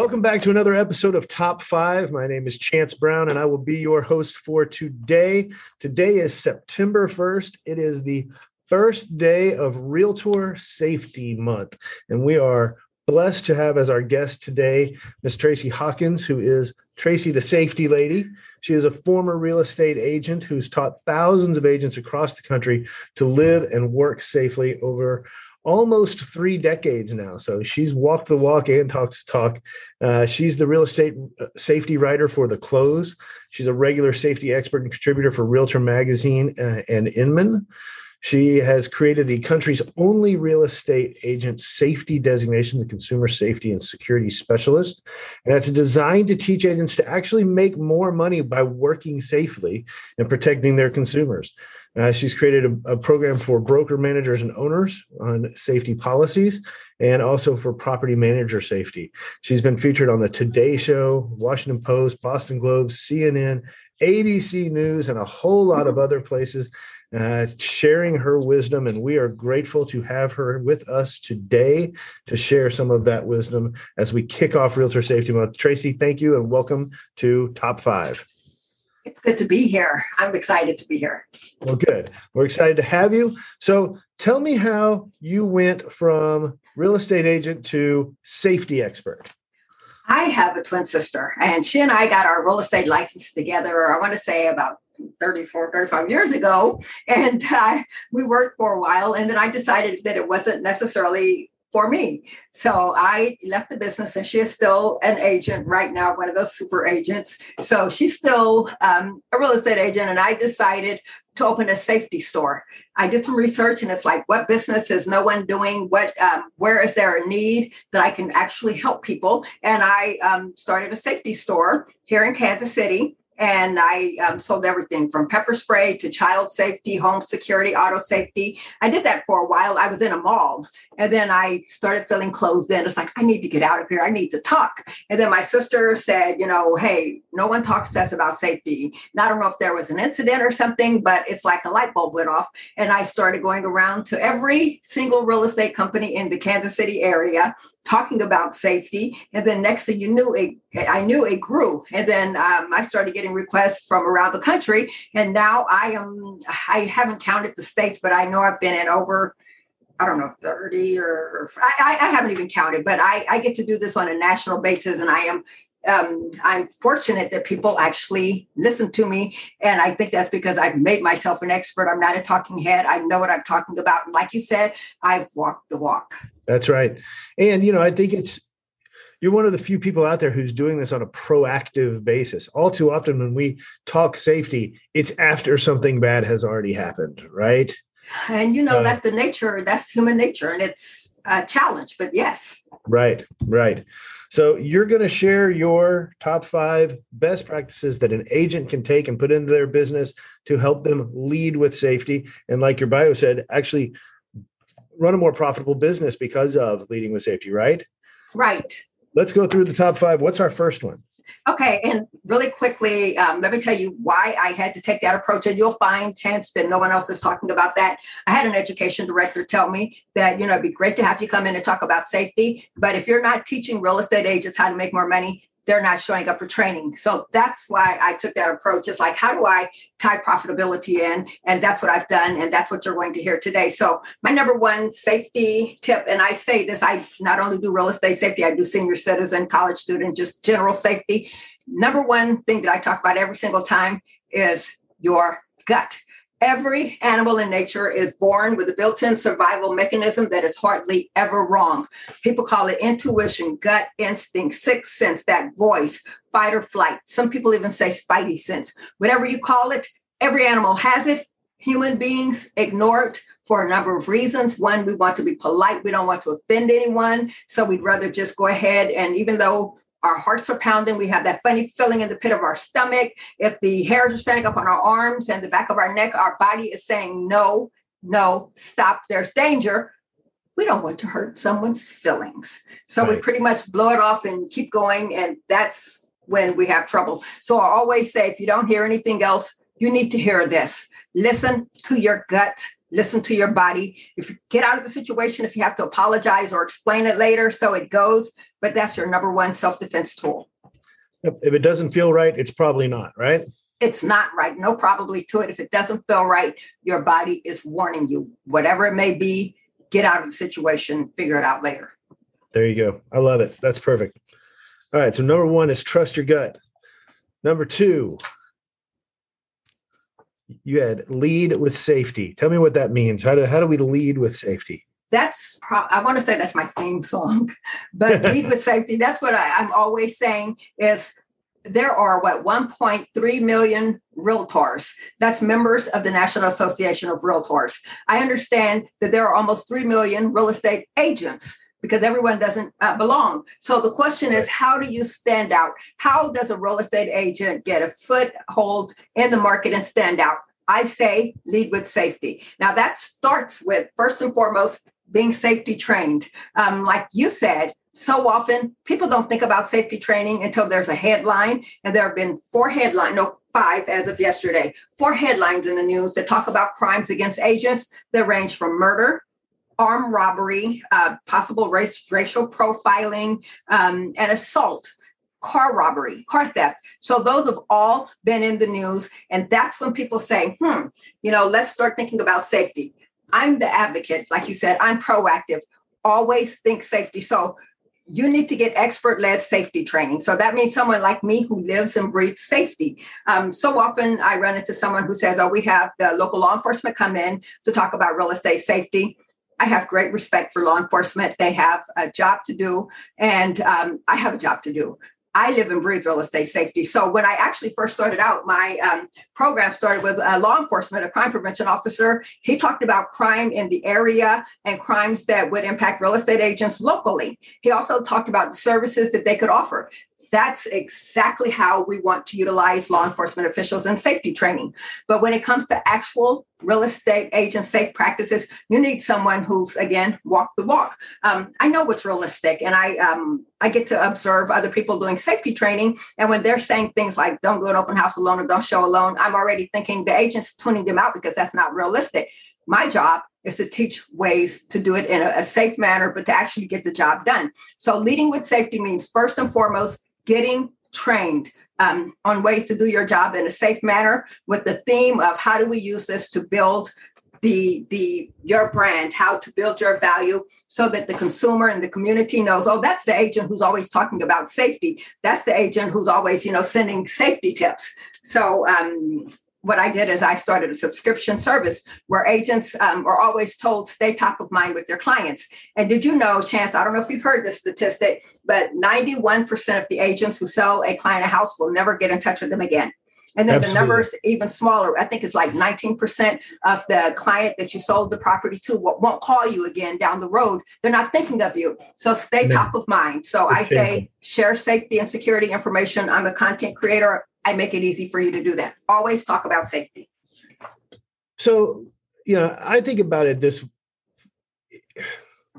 Welcome back to another episode of Top Five. My name is Chance Brown, and I will be your host for today. Today is September 1st. It is the first day of Realtor Safety Month, and we are blessed to have as our guest today Miss Tracy Hawkins, who is Tracy the Safety Lady. She is a former real estate agent who's taught thousands of agents across the country to live and work safely over almost three decades now. So she's walked the walk and talks talk. Uh, she's the real estate uh, safety writer for The Close. She's a regular safety expert and contributor for Realtor Magazine uh, and Inman. She has created the country's only real estate agent safety designation, the Consumer Safety and Security Specialist. And it's designed to teach agents to actually make more money by working safely and protecting their consumers. Uh, she's created a, a, program for broker managers and owners on safety policies and also for property manager safety. She's been featured on the Today Show, Washington Post, Boston Globe, CNN, ABC News, and a whole lot of other places. Uh, sharing her wisdom, and we are grateful to have her with us today to share some of that wisdom as we kick off Realtor Safety Month. Tracy, thank you and welcome to Top Five. It's good to be here. I'm excited to be here. Well, good. We're excited to have you. So, tell me how you went from real estate agent to safety expert. I have a twin sister, and she and I got our real estate license together, I want to say about 34, 35 years ago. And uh, we worked for a while, and then I decided that it wasn't necessarily for me. So I left the business and she is still an agent right now, one of those super agents. So she's still um, a real estate agent. And I decided to open a safety store. I did some research and it's like, what business is no one doing? What, um, where is there a need that I can actually help people? And I um, started a safety store here in Kansas City and I um, sold everything from pepper spray to child safety, home security, auto safety. I did that for a while. I was in a mall, and then I started feeling closed in. It's like I need to get out of here. I need to talk. And then my sister said, you know, hey, no one talks to us about safety. And I don't know if there was an incident or something, but it's like a light bulb went off, and I started going around to every single real estate company in the Kansas City area talking about safety. And then next thing you knew, it, I knew it grew. And then um, I started getting requests from around the country. And now I am, I haven't counted the states, but I know I've been in over, I don't know, 30 or I, I haven't even counted, but I, I get to do this on a national basis. And I am um, I'm fortunate that people actually listen to me. And I think that's because I've made myself an expert. I'm not a talking head. I know what I'm talking about. And like you said, I've walked the walk. That's right. And, you know, I think it's, you're one of the few people out there who's doing this on a proactive basis. All too often, when we talk safety, it's after something bad has already happened, right? And you know, uh, that's the nature, that's human nature, and it's a challenge, but yes. Right, right. So you're going to share your top five best practices that an agent can take and put into their business to help them lead with safety. And like your bio said, actually run a more profitable business because of leading with safety, right? Right. Let's go through the top five. What's our first one? Okay, and really quickly, um, let me tell you why I had to take that approach. And you'll find, Chance, that no one else is talking about that. I had an education director tell me that, you know, it'd be great to have you come in and talk about safety. But if you're not teaching real estate agents how to make more money, they're not showing up for training. So that's why I took that approach. It's like, how do I tie profitability in? And that's what I've done. And that's what you're going to hear today. So, my number one safety tip, and I say this I not only do real estate safety, I do senior citizen, college student, just general safety. Number one thing that I talk about every single time is your gut. Every animal in nature is born with a built in survival mechanism that is hardly ever wrong. People call it intuition, gut instinct, sixth sense, that voice, fight or flight. Some people even say spidey sense. Whatever you call it, every animal has it. Human beings ignore it for a number of reasons. One, we want to be polite, we don't want to offend anyone. So we'd rather just go ahead and even though our hearts are pounding. We have that funny feeling in the pit of our stomach. If the hairs are standing up on our arms and the back of our neck, our body is saying, no, no, stop, there's danger. We don't want to hurt someone's feelings. So right. we pretty much blow it off and keep going. And that's when we have trouble. So I always say if you don't hear anything else, you need to hear this. Listen to your gut listen to your body. If you get out of the situation, if you have to apologize or explain it later, so it goes. But that's your number one self defense tool. If it doesn't feel right, it's probably not, right? It's not right. No probably to it. If it doesn't feel right, your body is warning you. Whatever it may be, get out of the situation, figure it out later. There you go. I love it. That's perfect. All right. So, number one is trust your gut. Number two, you had lead with safety. Tell me what that means. How do, how do we lead with safety? That's pro- I want to say that's my theme song, but lead with safety. That's what I, I'm always saying is there are what 1.3 million realtors that's members of the national association of realtors i understand that there are almost 3 million real estate agents because everyone doesn't uh, belong. So the question is how do you stand out? How does a real estate agent get a foothold in the market and stand out? I say lead with safety. Now that starts with first and foremost being safety trained. Um, like you said so often people don't think about safety training until there's a headline and there have been four headlines no five as of yesterday four headlines in the news that talk about crimes against agents that range from murder armed robbery uh, possible race racial profiling um, and assault car robbery car theft so those have all been in the news and that's when people say hmm you know let's start thinking about safety i'm the advocate like you said i'm proactive always think safety so you need to get expert led safety training. So that means someone like me who lives and breathes safety. Um, so often I run into someone who says, Oh, we have the local law enforcement come in to talk about real estate safety. I have great respect for law enforcement. They have a job to do, and um, I have a job to do. I live and breathe real estate safety. So when I actually first started out, my um, program started with a law enforcement, a crime prevention officer. He talked about crime in the area and crimes that would impact real estate agents locally. He also talked about the services that they could offer that's exactly how we want to utilize law enforcement officials and safety training. But when it comes to actual real estate agent safe practices, you need someone who's again walk the walk. Um, I know what's realistic, and I um, I get to observe other people doing safety training, and when they're saying things like "don't go an open house alone" or "don't show alone," I'm already thinking the agent's tuning them out because that's not realistic. My job is to teach ways to do it in a safe manner, but to actually get the job done. So leading with safety means first and foremost getting trained um, on ways to do your job in a safe manner with the theme of how do we use this to build the the your brand how to build your value so that the consumer and the community knows oh that's the agent who's always talking about safety. That's the agent who's always you know sending safety tips. So um, what I did is I started a subscription service where agents um, are always told stay top of mind with their clients. And did you know, Chance? I don't know if you've heard this statistic, but 91% of the agents who sell a client a house will never get in touch with them again. And then Absolutely. the numbers even smaller. I think it's like 19% of the client that you sold the property to won't call you again down the road. They're not thinking of you. So stay top of mind. So I say share safety and security information. I'm a content creator. I make it easy for you to do that. Always talk about safety. So, you know, I think about it this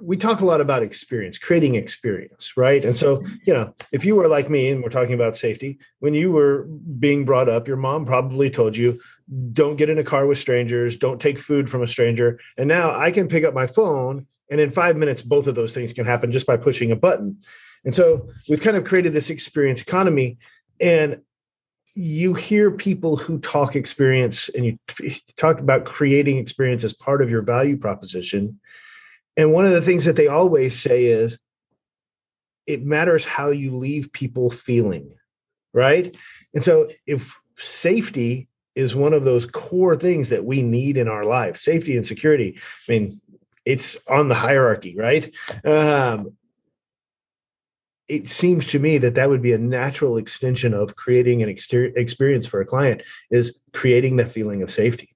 we talk a lot about experience, creating experience, right? And so, you know, if you were like me and we're talking about safety, when you were being brought up, your mom probably told you, don't get in a car with strangers, don't take food from a stranger. And now I can pick up my phone and in five minutes, both of those things can happen just by pushing a button. And so we've kind of created this experience economy. And you hear people who talk experience and you talk about creating experience as part of your value proposition. And one of the things that they always say is it matters how you leave people feeling, right? And so if safety is one of those core things that we need in our life, safety and security, I mean, it's on the hierarchy, right? Um, it seems to me that that would be a natural extension of creating an exter- experience for a client is creating the feeling of safety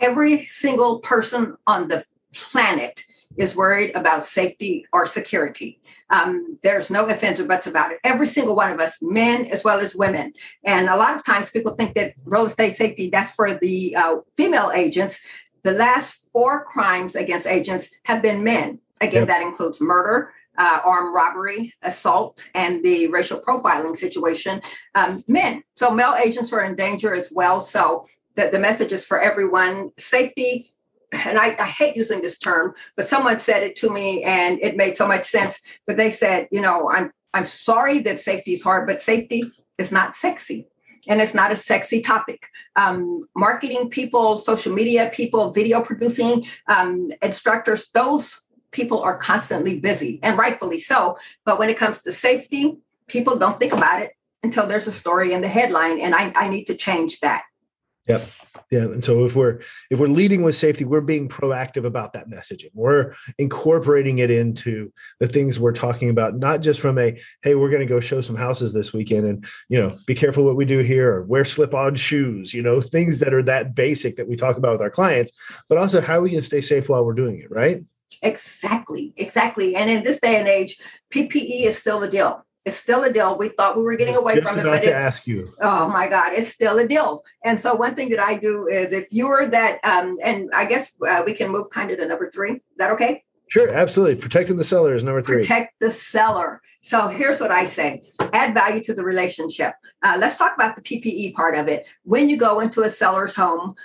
every single person on the planet is worried about safety or security. Um, there's no offense or buts about it. Every single one of us, men as well as women. And a lot of times people think that real estate safety, that's for the uh, female agents. The last four crimes against agents have been men. Again, yep. that includes murder, uh, armed robbery, assault, and the racial profiling situation, um, men. So male agents are in danger as well. So the, the message is for everyone safety and I, I, hate using this term, but someone said it to me and it made so much sense. But they said, you know, I'm I'm sorry that safety is hard, but safety is not sexy. And it's not a sexy topic. Um, marketing people, social media people, video producing um, instructors, those people are constantly busy and rightfully so. But when it comes to safety, people don't think about it until there's a story in the headline. And I, I need to change that. Yep. Yeah. And so if we're if we're leading with safety, we're being proactive about that messaging. We're incorporating it into the things we're talking about, not just from a hey, we're going to go show some houses this weekend and you know, be careful what we do here, or wear slip-on shoes, you know, things that are that basic that we talk about with our clients, but also how are we can stay safe while we're doing it, right? Exactly. Exactly. And in this day and age, PPE is still a deal. It's still a deal. We thought we were getting away Just from it, but to it's ask you. oh my god, it's still a deal. And so one thing that I do is if you're that, um, and I guess uh, we can move kind of to number three. Is that okay? Sure, absolutely. Protecting the seller is number three. Protect the seller. So here's what I say: add value to the relationship. Uh, let's talk about the PPE part of it. When you go into a seller's home,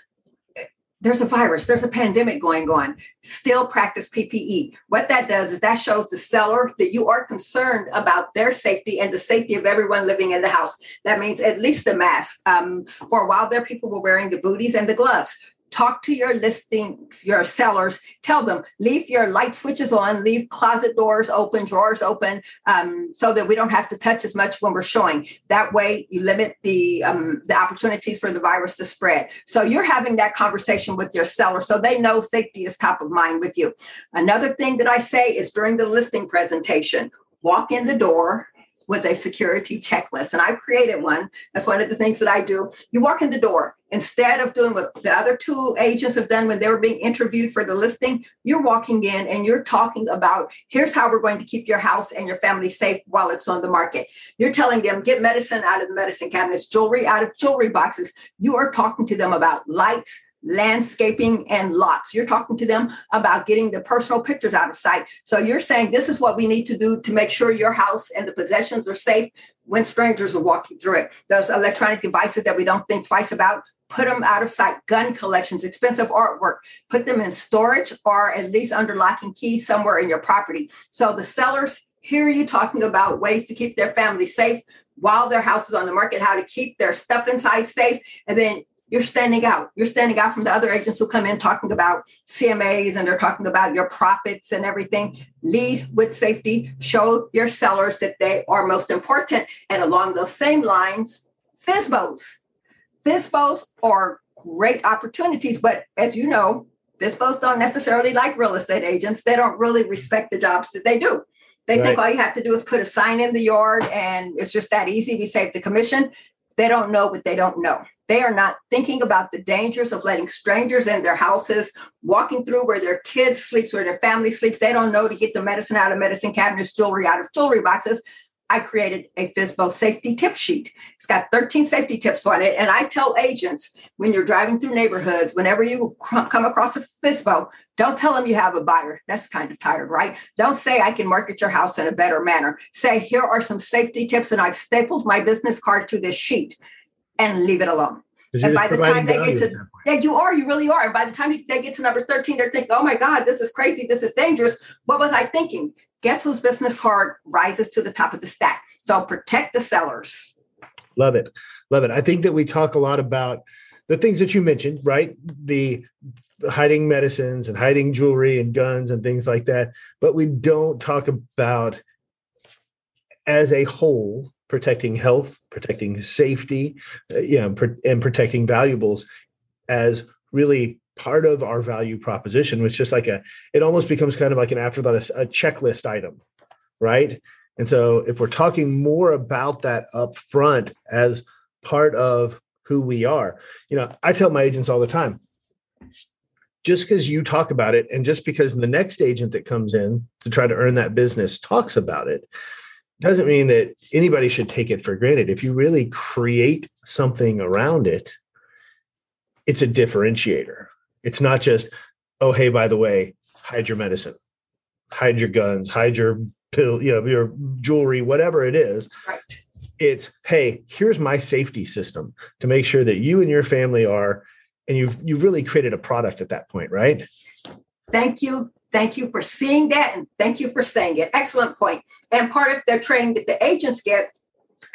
there's a virus, there's a pandemic going on, still practice PPE. What that does is that shows the seller that you are concerned about their safety and the safety of everyone living in the house. That means at least the mask. Um, for a while there, people were wearing the booties and the gloves talk to your listings, your sellers, tell them, leave your light switches on, leave closet doors open, drawers open, um, so that we don't have to touch as much when we're showing. That way you limit the, um, the opportunities for the virus to spread. So you're having that conversation with your seller so they know safety is top of mind with you. Another thing that I say is during the listing presentation, walk in the door with a security checklist. And I've created one. That's one of the things that I do. You walk in the door. Instead of doing what the other two agents have done when they were being interviewed for the listing, you're walking in and you're talking about here's how we're going to keep your house and your family safe while it's on the market. You're telling them get medicine out of the medicine cabinets, jewelry out of jewelry boxes. You are talking to them about lights, landscaping and lots. You're talking to them about getting the personal pictures out of sight. So you're saying this is what we need to do to make sure your house and the possessions are safe when strangers are walking through it. Those electronic devices that we don't think twice about, put them out of sight. Gun collections, expensive artwork, put them in storage or at least under lock and key somewhere in your property. So the sellers hear you talking about ways to keep their family safe while their house is on the market, how to keep their stuff inside safe, and then you're standing out. You're standing out from the other agents who come in talking about CMAs and they're talking about your profits and everything. Lead with safety. Show your sellers that they are most important. And along those same lines, FSBOs. FISBOs are great opportunities, but as you know, FISBOs don't necessarily like real estate agents. They don't really respect the jobs that they do. They right. think all you have to do is put a sign in the yard and it's just that easy. We save the commission. They don't know what they don't know. They are not thinking about the dangers of letting strangers in their houses, walking through where their kids sleep, where their family sleeps. They don't know to get the medicine out of medicine cabinets, jewelry out of jewelry boxes. I created a FISBO safety tip sheet. It's got 13 safety tips on it. And I tell agents when you're driving through neighborhoods, whenever you come across a FISBO, don't tell them you have a buyer. That's kind of tired, right? Don't say I can market your house in a better manner. Say, here are some safety tips, and I've stapled my business card to this sheet and leave it alone. And by the time they get to, yeah, you are, you really are. And by the time they get to number 13, they're thinking, oh my God, this is crazy. This is dangerous. What was I thinking? Guess whose business card rises to the top of the stack? So protect the sellers. Love it. Love it. I think that we talk a lot about the things that you mentioned, right? The hiding medicines and hiding jewelry and guns and things like that. But we don't talk about as a whole protecting health, protecting safety, uh, you know, and protecting valuables as really part of our value proposition, which just like a, it almost becomes kind of like an afterthought, a, a checklist item, right? And so if we're talking more about that up front as part of who we are, you know, I tell my agents all the time, just because you talk about it and just because the next agent that comes in to try to earn that business talks about it doesn't mean that anybody should take it for granted. If you really create something around it, it's a differentiator. It's not just, oh, hey, by the way, hide your medicine, hide your guns, hide your pill, you know, your jewelry, whatever it is. Right. It's, hey, here's my safety system to make sure that you and your family are and you've you've really created a product at that point, right? Thank you. Thank you for seeing that and thank you for saying it. Excellent point. And part of the training that the agents get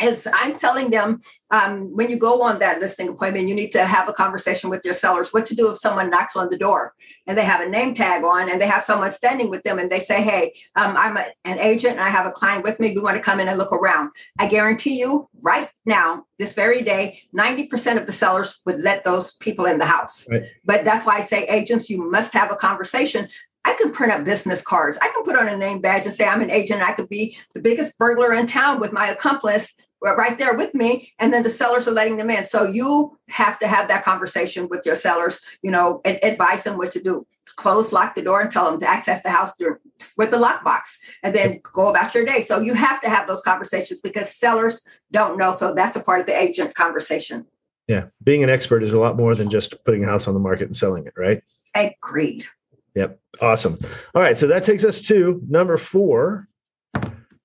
is I'm telling them um, when you go on that listing appointment, you need to have a conversation with your sellers. What to do if someone knocks on the door and they have a name tag on and they have someone standing with them and they say, Hey, um, I'm a, an agent and I have a client with me. We want to come in and look around. I guarantee you, right now, this very day, 90% of the sellers would let those people in the house. Right. But that's why I say, agents, you must have a conversation I can print up business cards. I can put on a name badge and say I'm an agent. I could be the biggest burglar in town with my accomplice right there with me and then the sellers are letting them in. So you have to have that conversation with your sellers you know and advise them what to do. Close lock the door and tell them to access the house through, with the lockbox and then go about your day. So you have to have those conversations because sellers don't know. So that's a part of the agent conversation. Yeah being an expert is a lot more than just putting a house on the market and selling it right? Agreed yep awesome all right so that takes us to number four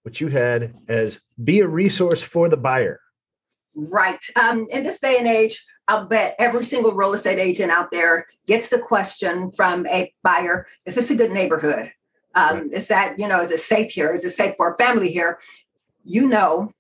what you had as be a resource for the buyer. Right. Um, in this day and age, I'll bet every single real estate agent out there gets the question from a buyer Is this a good neighborhood? Um, right. Is that, you know, is it safe here? Is it safe for a family here? You know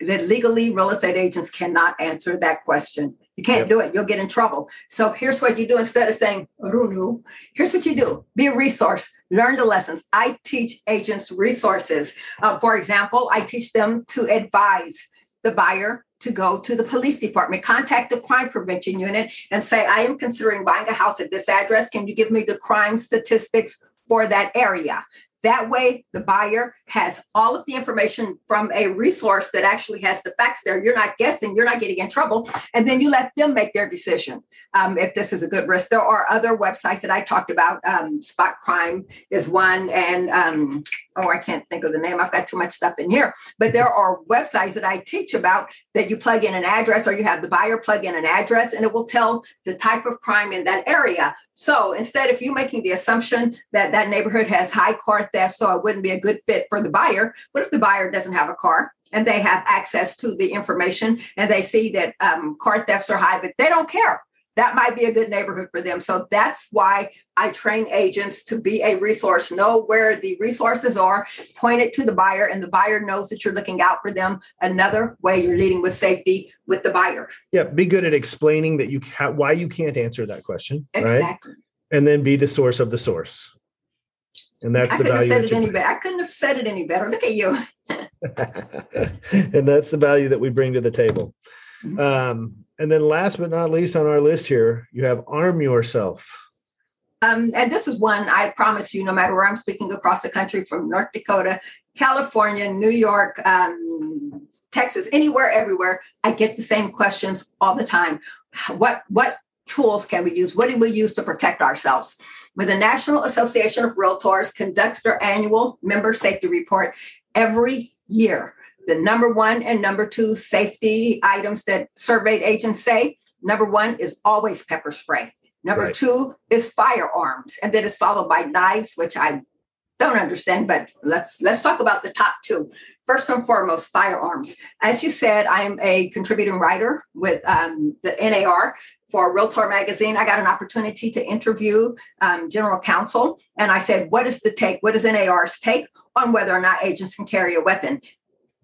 that legally real estate agents cannot answer that question. You can't yep. do it. You'll get in trouble. So here's what you do instead of saying, Runu, here's what you do be a resource, learn the lessons. I teach agents resources. Uh, for example, I teach them to advise the buyer to go to the police department, contact the crime prevention unit, and say, I am considering buying a house at this address. Can you give me the crime statistics for that area? That way, the buyer has all of the information from a resource that actually has the facts there. You're not guessing, you're not getting in trouble. And then you let them make their decision um, if this is a good risk. There are other websites that I talked about. Um, Spot Crime is one. And um, oh, I can't think of the name. I've got too much stuff in here. But there are websites that I teach about that you plug in an address or you have the buyer plug in an address and it will tell the type of crime in that area. So instead if you're making the assumption that that neighborhood has high car theft, so it wouldn't be a good fit for the buyer, what if the buyer doesn't have a car? And they have access to the information and they see that um, car thefts are high, but they don't care that might be a good neighborhood for them. So that's why I train agents to be a resource, know where the resources are, point it to the buyer, and the buyer knows that you're looking out for them. Another way you're leading with safety with the buyer. Yeah, be good at explaining that you ca- why you can't answer that question. Exactly. Right? And then be the source of the source. And that's I the value. Have said it any better. I couldn't have said it any better. Look at you. and that's the value that we bring to the table. Mm-hmm. Um, and then last but not least on our list here, you have arm yourself. Um, and this is one I promise you, no matter where I'm speaking across the country from North Dakota, California, New York, um, Texas, anywhere, everywhere, I get the same questions all the time. What what tools can we use? What do we use to protect ourselves? When the National Association of Realtors conducts their annual member safety report every year, the number one and number two safety items that surveyed agents say number one is always pepper spray. Number right. two is firearms, and then it's followed by knives, which I don't understand, but let's let's talk about the top two. First and foremost, firearms. As you said, I'm a contributing writer with um, the NAR for Realtor Magazine. I got an opportunity to interview um, General Counsel, and I said, "What is the take? What is NAR's take on whether or not agents can carry a weapon?"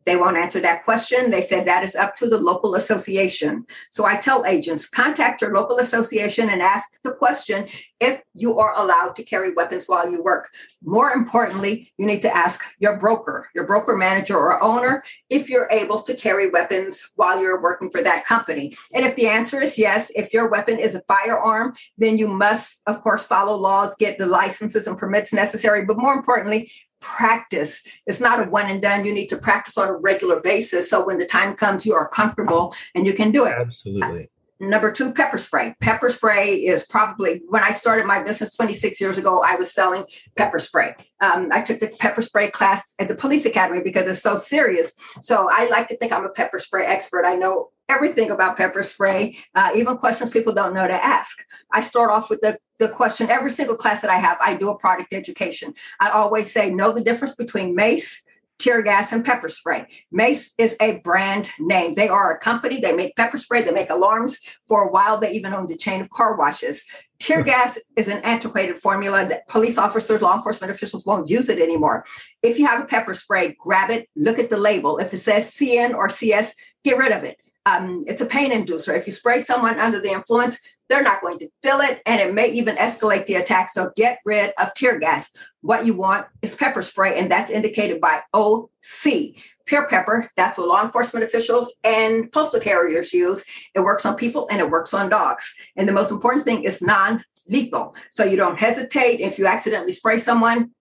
They won't answer that question. They said that is up to the local association. So I tell agents contact your local association and ask the question if you are allowed to carry weapons while you work. More importantly, you need to ask your broker, your broker manager or owner, if you're able to carry weapons while you're working for that company. And if the answer is yes, if your weapon is a firearm, then you must, of course, follow laws, get the licenses and permits necessary. But more importantly, practice. It's not a one and done. You need to practice on a regular basis. So when the time comes, you are comfortable and you can do it. Absolutely. Number two, pepper spray. Pepper spray is probably when I started my business 26 years ago, I was selling pepper spray. Um, I took the pepper spray class at the police academy because it's so serious. So I like to think I'm a pepper spray expert. I know everything about pepper spray, uh, even questions people don't know to ask. I start off with the, the question every single class that I have, I do a product education. I always say, know the difference between mace, tear gas, and pepper spray. Mace is a brand name. They are a company. They make pepper spray. They make alarms. For a while, they even owned a chain of car washes. Tear gas is an antiquated formula that police officers, law enforcement officials won't use it anymore. If you have a pepper spray, grab it, look at the label. If it says CN or CS, get rid of it. Um, it's a pain inducer. If you spray someone under the influence, they're not going to fill it, and it may even escalate the attack. So get rid of tear gas. What you want is pepper spray, and that's indicated by OC. Pure pepper, that's what law enforcement officials and postal carriers use. It works on people and it works on dogs. And the most important thing is non lethal. So you don't hesitate. If you accidentally spray someone,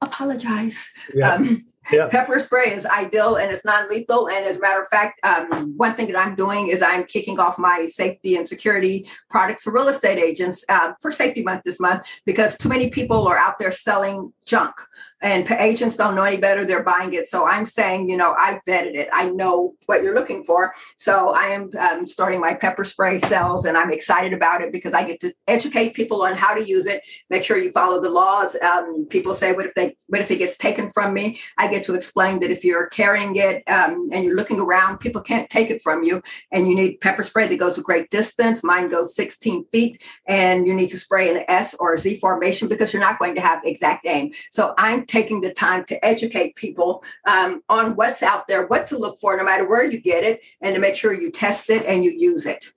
apologize. Yeah. Um, yeah. Pepper spray is ideal and it's non-lethal. And as a matter of fact, um, one thing that I'm doing is I'm kicking off my safety and security products for real estate agents uh, for Safety Month this month because too many people are out there selling junk and agents don't know any better. They're buying it. So i'm saying you know i vetted it. I know what you're looking for. So i am um, starting my pepper spray sales and i'm excited about it because i get to educate people on how to use it. Make sure you follow the laws. Um, people say what if they what if it gets taken from me? I get to explain that if you're carrying it um, and you're looking around people can't take it from you and you need pepper spray that goes a great distance mine goes 16 feet and you need to spray in an s or a z formation because you're not going to have exact aim so i'm taking the time to educate people um, on what's out there, what to look for, no matter where you get it, and to make sure you test it and you use it.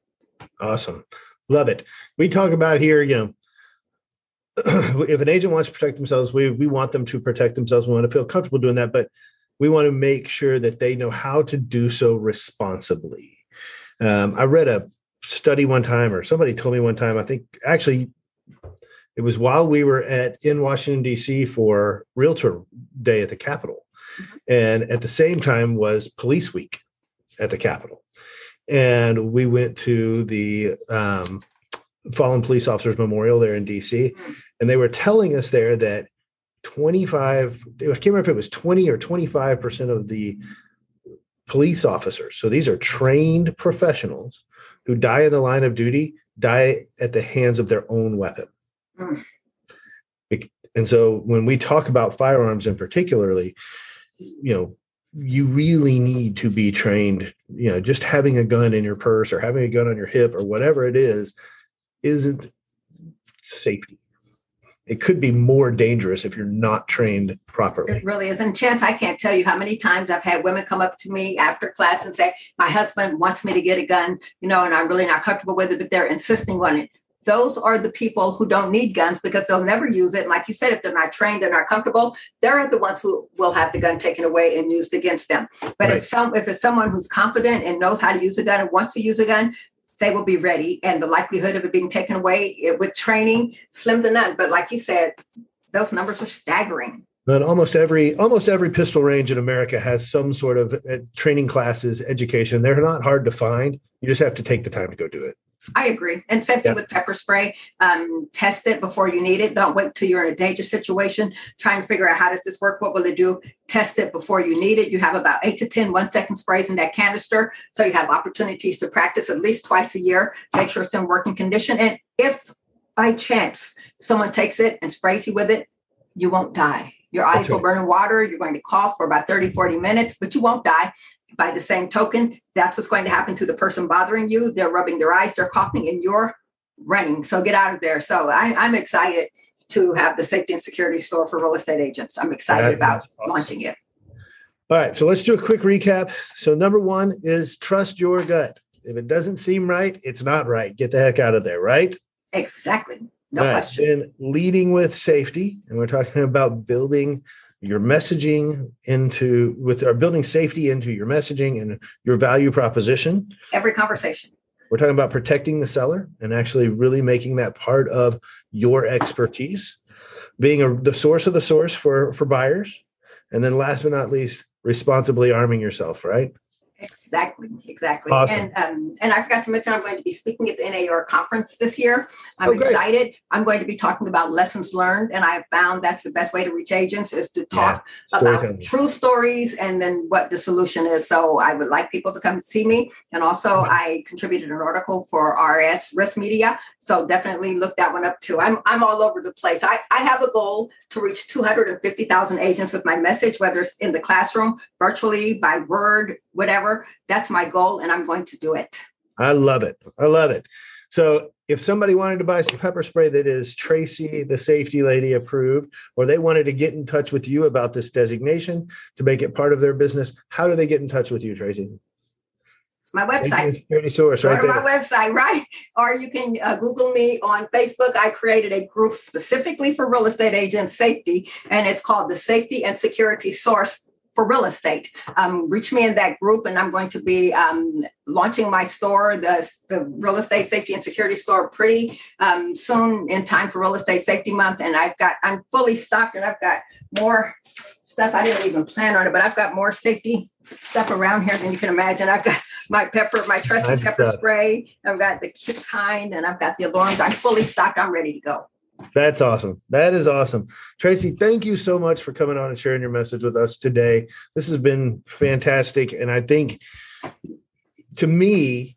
Awesome. Love it. We talk about here, you know, if an agent wants to protect themselves, we, we want them to protect themselves. We want to feel comfortable doing that, but we want to make sure that they know how to do so responsibly. Um, I read a study one time, or somebody told me one time, I think actually it was while we were at in Washington D.C. for Realtor Day at the Capitol, mm-hmm. and at the same time was Police Week at the Capitol, and we went to the um, Fallen Police Officers Memorial there in D.C. And they were telling us there that 25 i can't remember if it was 20 or 25 percent of the police officers so these are trained professionals who die in the line of duty die at the hands of their own weapon hmm. and so when we talk about firearms in particularly, you know, you really need to be trained, you know, just having a gun in your purse or having a gun on your hip or whatever it is isn't safety. It could be more dangerous if you're not trained properly. It really is. And chance, I can't tell you how many times I've had women come up to me after class and say, My husband wants me to get a gun, you know, and I'm really not comfortable with it, but they're insisting on it those are the people who don't need guns because they'll never use it. And like you said, if they're not trained, they're not comfortable, they're the ones who will have the gun taken away and used against them. But right. if some if it's someone who's confident and knows how to use a gun and wants to use a gun, they will be ready. And the likelihood of it being taken away eh, with training, slim to none. But like you said, those numbers are staggering. But almost every almost every pistol range in America has some sort of uh, training classes, education. They're not hard to find. You just have to take the time to go do it. I agree. And same thing yeah. with pepper spray. Um, test it before you need it. Don't wait till you're in a dangerous situation trying to figure out how does this work? What will it do? Test it before you need it. You have about eight to 10 one second sprays in that canister. So you have opportunities to practice at least twice a year. Make sure it's in working condition. And if by chance someone takes it and sprays you with it, you won't die. Your eyes okay. will burn in water. You're going to cough for about 30, 40 minutes, but you won't die by the same token, that's what's going to happen to the person bothering you. They're rubbing their eyes, they're coughing, and you're running. So get out of there. So I, am excited to have the safety and security store for real estate agents. I'm excited about awesome. launching it. All right, so let's do a quick recap. So number one is trust your gut. If it doesn't seem right, it's not right. Get the heck out of there, right? Exactly. No right. question. Then leading with safety, and we're talking about building your messaging into with our building safety into your messaging and your value proposition. Every conversation. We're talking about protecting the seller and actually really making that part of your expertise being a, the source of the source for for buyers and then last but not least responsibly arming yourself right Exactly, exactly. Awesome. And um, and I forgot to mention I'm going to be speaking at the NAR conference this year. I'm oh, excited. I'm going to be talking about lessons learned, and I have found that's the best way to reach agents is to talk yeah, about true stories and then what the solution is. So I would like people to come see me. And also, mm-hmm. I contributed an article for RS Risk Media So definitely look that one up too. I'm I'm all over the place. I, I have a goal to reach 250,000 agents with my message, whether it's in the classroom, virtually, by word, whatever. That's my goal, and I'm going to do it. I love it. I love it. So if somebody wanted to buy some pepper spray that is Tracy, the safety lady approved, or they wanted to get in touch with you about this designation to make it part of their business, how do they get in touch with you, Tracy? My website. Security source, right Go to my website, right? Or you can uh, Google me on Facebook. I created a group specifically for real estate agents safety, and it's called the Safety and Security Source for Real Estate. Um, reach me in that group, and I'm going to be um, launching my store, the, the Real Estate Safety and Security Store, pretty um, soon in time for Real Estate Safety Month. And I've got I'm fully stocked, and I've got more stuff I didn't even plan on it, but I've got more safety stuff around here than you can imagine. I've got my pepper, my trusty nice pepper stuff. spray. I've got the kind, and I've got the alarms. I'm fully stocked. I'm ready to go. That's awesome. That is awesome. Tracy, thank you so much for coming on and sharing your message with us today. This has been fantastic. And I think to me,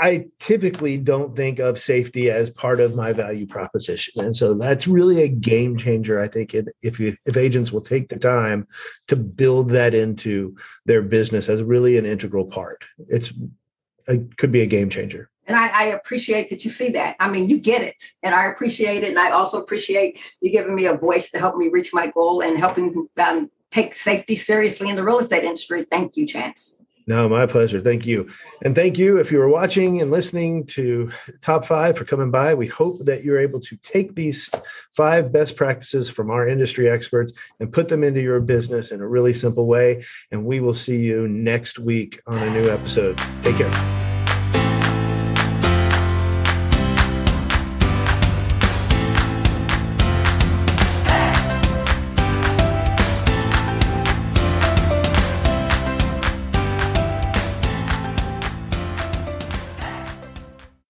I typically don't think of safety as part of my value proposition, and so that's really a game changer. I think if you if agents will take the time to build that into their business as really an integral part, it's it could be a game changer. And I, I, appreciate that you see that. I mean, you get it, and I appreciate it, and I also appreciate you giving me a voice to help me reach my goal and helping um, take safety seriously in the real estate industry. Thank you, Chance. No, my pleasure. Thank you. And thank you if you were watching and listening to Top Five for coming by. We hope that you're able to take these five best practices from our industry experts and put them into your business in a really simple way. And we will see you next week on a new episode. Take care.